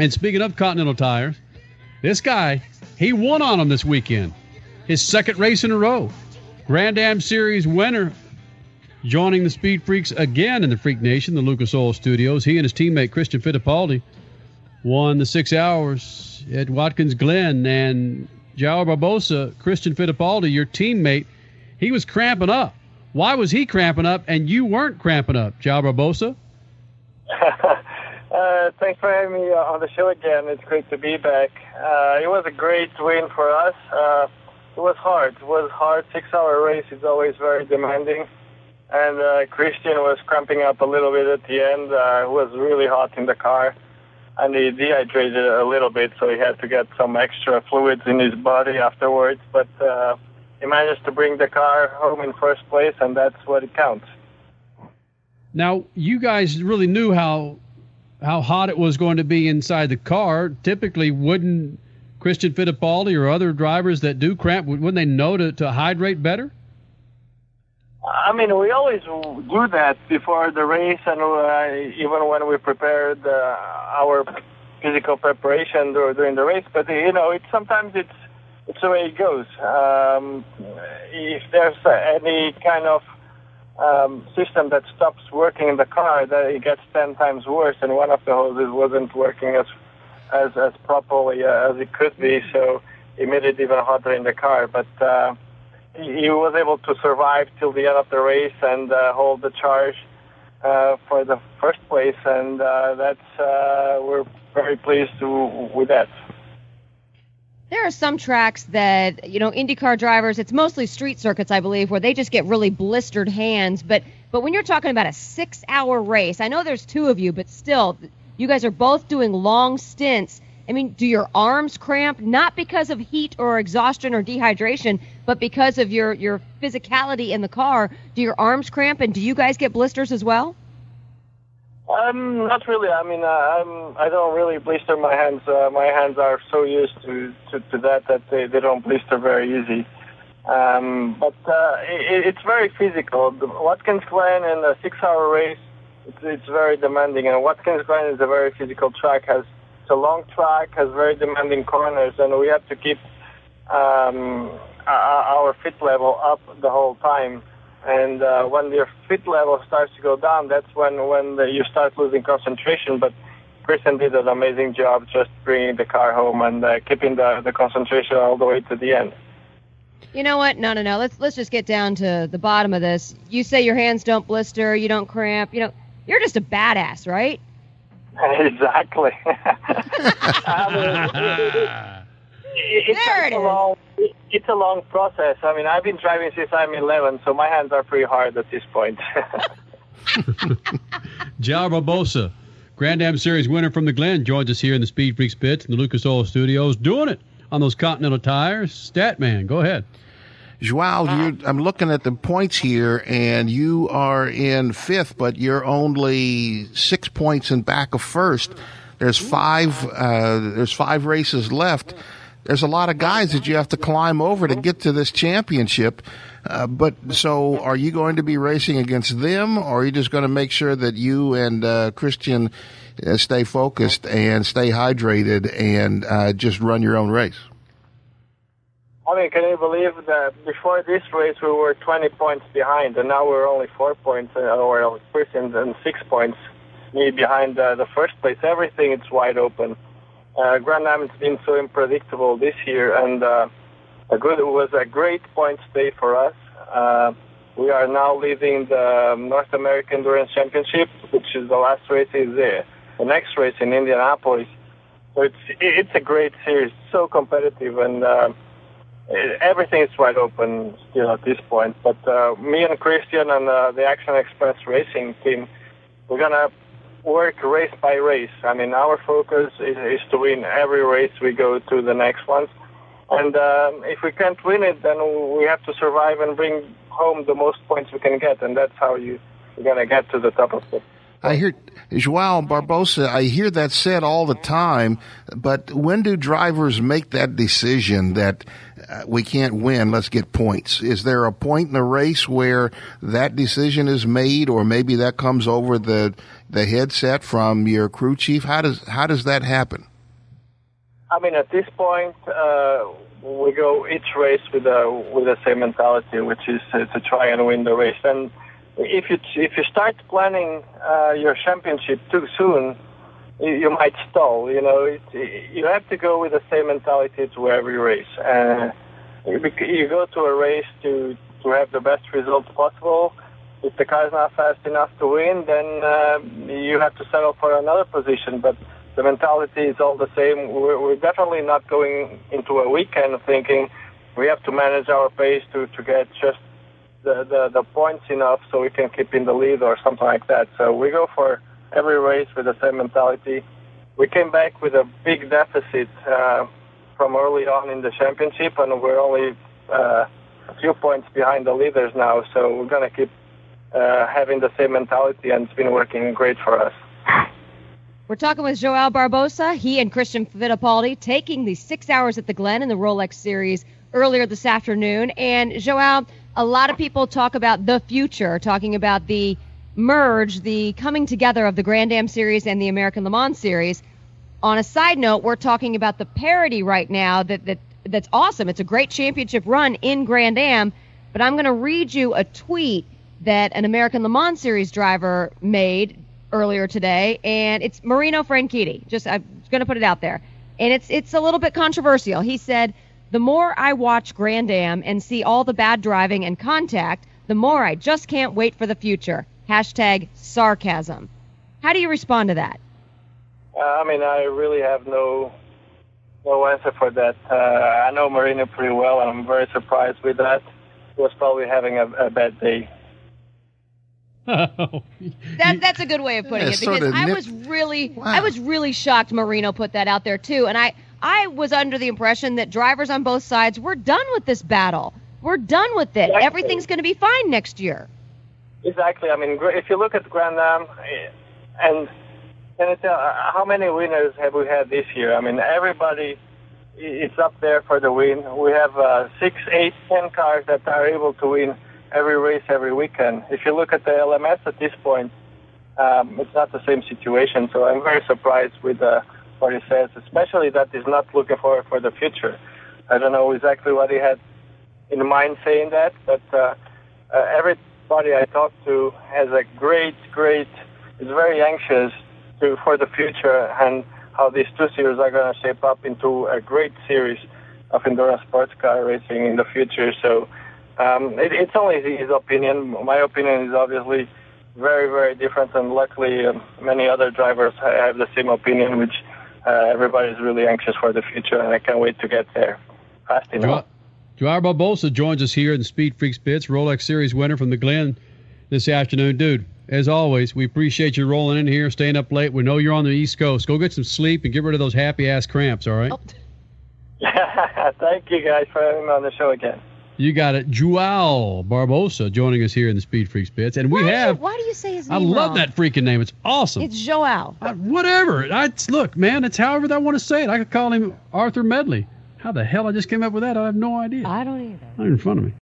And speaking of Continental Tires, this guy, he won on them this weekend. His second race in a row. Grand Am Series winner joining the Speed Freaks again in the Freak Nation, the Lucas Oil Studios. He and his teammate Christian Fittipaldi won the six hours at Watkins Glen. And Joao Barbosa, Christian Fittipaldi, your teammate, he was cramping up. Why was he cramping up and you weren't cramping up, Joao Barbosa? uh, thanks for having me on the show again. It's great to be back. Uh, it was a great win for us. Uh, it was hard. It was hard. Six-hour race is always very demanding and uh, Christian was cramping up a little bit at the end. Uh, it was really hot in the car, and he dehydrated a little bit, so he had to get some extra fluids in his body afterwards. But uh, he managed to bring the car home in first place, and that's what it counts. Now, you guys really knew how how hot it was going to be inside the car. Typically, wouldn't Christian Fittipaldi or other drivers that do cramp, wouldn't they know to, to hydrate better? I mean, we always do that before the race, and uh, even when we prepared uh, our physical preparation during the race. But you know, it's sometimes it's it's the way it goes. Um, if there's any kind of um, system that stops working in the car, that it gets ten times worse, and one of the hoses wasn't working as as as properly uh, as it could be, so it made it even hotter in the car. But uh, he was able to survive till the end of the race and uh, hold the charge uh, for the first place, and uh, that's uh, we're very pleased to, with that. There are some tracks that you know IndyCar drivers. It's mostly street circuits, I believe, where they just get really blistered hands. But but when you're talking about a six-hour race, I know there's two of you, but still, you guys are both doing long stints I mean, do your arms cramp not because of heat or exhaustion or dehydration, but because of your your physicality in the car? Do your arms cramp, and do you guys get blisters as well? Um, not really. I mean, uh, I'm, I don't really blister my hands. Uh, my hands are so used to, to, to that that they, they don't blister very easy. Um, but uh, it, it's very physical. The Watkins Glen in a six-hour race, it's, it's very demanding, and Watkins Glen is a very physical track. has It's a long track, has very demanding corners, and we have to keep um, our fit level up the whole time. And uh, when your fit level starts to go down, that's when when the, you start losing concentration. But Christian did an amazing job just bringing the car home and uh, keeping the, the concentration all the way to the end. You know what? No, no, no. Let's let's just get down to the bottom of this. You say your hands don't blister, you don't cramp. You know, you're just a badass, right? Exactly. I mean, it's there it a long, it's a long process. I mean, I've been driving since I'm 11, so my hands are pretty hard at this point. Joao Barbosa, Grand Am Series winner from the Glen, joins us here in the Speed Freaks pits in the Lucas Oil Studios, doing it on those Continental tires. Statman, go ahead. Joao, I'm looking at the points here, and you are in fifth, but you're only six points in back of first. There's five. Uh, there's five races left. There's a lot of guys that you have to climb over to get to this championship. Uh, but so, are you going to be racing against them, or are you just going to make sure that you and uh, Christian uh, stay focused and stay hydrated and uh, just run your own race? I mean, can you believe that before this race we were 20 points behind, and now we're only four points, uh, or Christian and six points behind uh, the first place. Everything is wide open. Uh, Grand Am has been so unpredictable this year, and uh, a good, it was a great points day for us. Uh, we are now leading the North American Endurance Championship, which is the last race is there. The next race in Indianapolis. So it's it's a great series, so competitive, and uh, everything is wide open still at this point. But uh, me and Christian and uh, the Action Express Racing team, we're gonna work race by race. I mean, our focus is, is to win every race we go to the next ones. And um, if we can't win it, then we have to survive and bring home the most points we can get, and that's how you, you're gonna get to the top of it. I hear Joao Barbosa. I hear that said all the time, but when do drivers make that decision that uh, we can't win? Let's get points. Is there a point in the race where that decision is made, or maybe that comes over the the headset from your crew chief? How does how does that happen? I mean, at this point, uh, we go each race with the with the same mentality, which is uh, to try and win the race. And if you if you start planning uh, your championship too soon, you, you might stall. You know, it, you have to go with the same mentality to every race. You go to a race to to have the best results possible. If the car is not fast enough to win, then uh, you have to settle for another position. But the mentality is all the same. We're, we're definitely not going into a weekend thinking we have to manage our pace to to get just the, the, the points enough so we can keep in the lead or something like that. So we go for every race with the same mentality. We came back with a big deficit uh, from early on in the championship, and we're only uh, a few points behind the leaders now. So we're going to keep uh, having the same mentality, and it's been working great for us. We're talking with Joao Barbosa. He and Christian Fittipaldi taking the six hours at the Glen in the Rolex Series earlier this afternoon. And Joao, a lot of people talk about the future, talking about the merge, the coming together of the Grand Am Series and the American Le Mans Series. On a side note, we're talking about the parity right now that, that that's awesome. It's a great championship run in Grand Am, but I'm going to read you a tweet that an American Le Mans Series driver made earlier today, and it's Marino Franchitti. Just I'm going to put it out there, and it's it's a little bit controversial. He said the more I watch Grand Am and see all the bad driving and contact, the more I just can't wait for the future. Hashtag sarcasm. How do you respond to that? Uh, I mean, I really have no no answer for that. Uh, I know Marino pretty well, and I'm very surprised with that. He was probably having a, a bad day. that that's a good way of putting Yeah, it because I nip- was really Wow. I was really shocked Marino put that out there too, and I I was under the impression that drivers on both sides were done with this battle. We're done with it. Exactly. Everything's going to be fine next year. Exactly. I mean, if you look at Grand Am, eh, and can I tell uh, how many winners have we had this year? I mean, everybody is up there for the win. We have uh, six, eight, ten cars that are able to win every race every weekend. If you look at the LMS at this point, um, it's not the same situation. So I'm very surprised with uh, what he says, especially that he's not looking forward for the future. I don't know exactly what he had in mind saying that, but uh, uh, everybody I talk to has a great, great, is very anxious to for the future and how these two series are going to shape up into a great series of endurance sports car racing in the future. So um, it, it's only his opinion. My opinion is obviously very, very different, and luckily um, many other drivers have the same opinion, which uh, everybody is really anxious for the future, and I can't wait to get there fast enough. Joao Barbosa joins us here in Speed Freaks Pits, Rolex Series winner from the Glen this afternoon. Dude, as always, we appreciate you rolling in here, staying up late. We know you're on the East Coast. Go get some sleep and get rid of those happy ass cramps, all right? Thank you guys for having me on the show again. You got it. Joao Barbosa joining us here in the Speed Freaks Pits. And we why, have, you, why do you say his name? I love wrong? that freaking name. It's awesome. It's Joao. I, uh, whatever. I, look, man, it's however I want to say it. I could call him Arthur Medley. How the hell I just came up with that? I have no idea. I don't either. Not in front of me.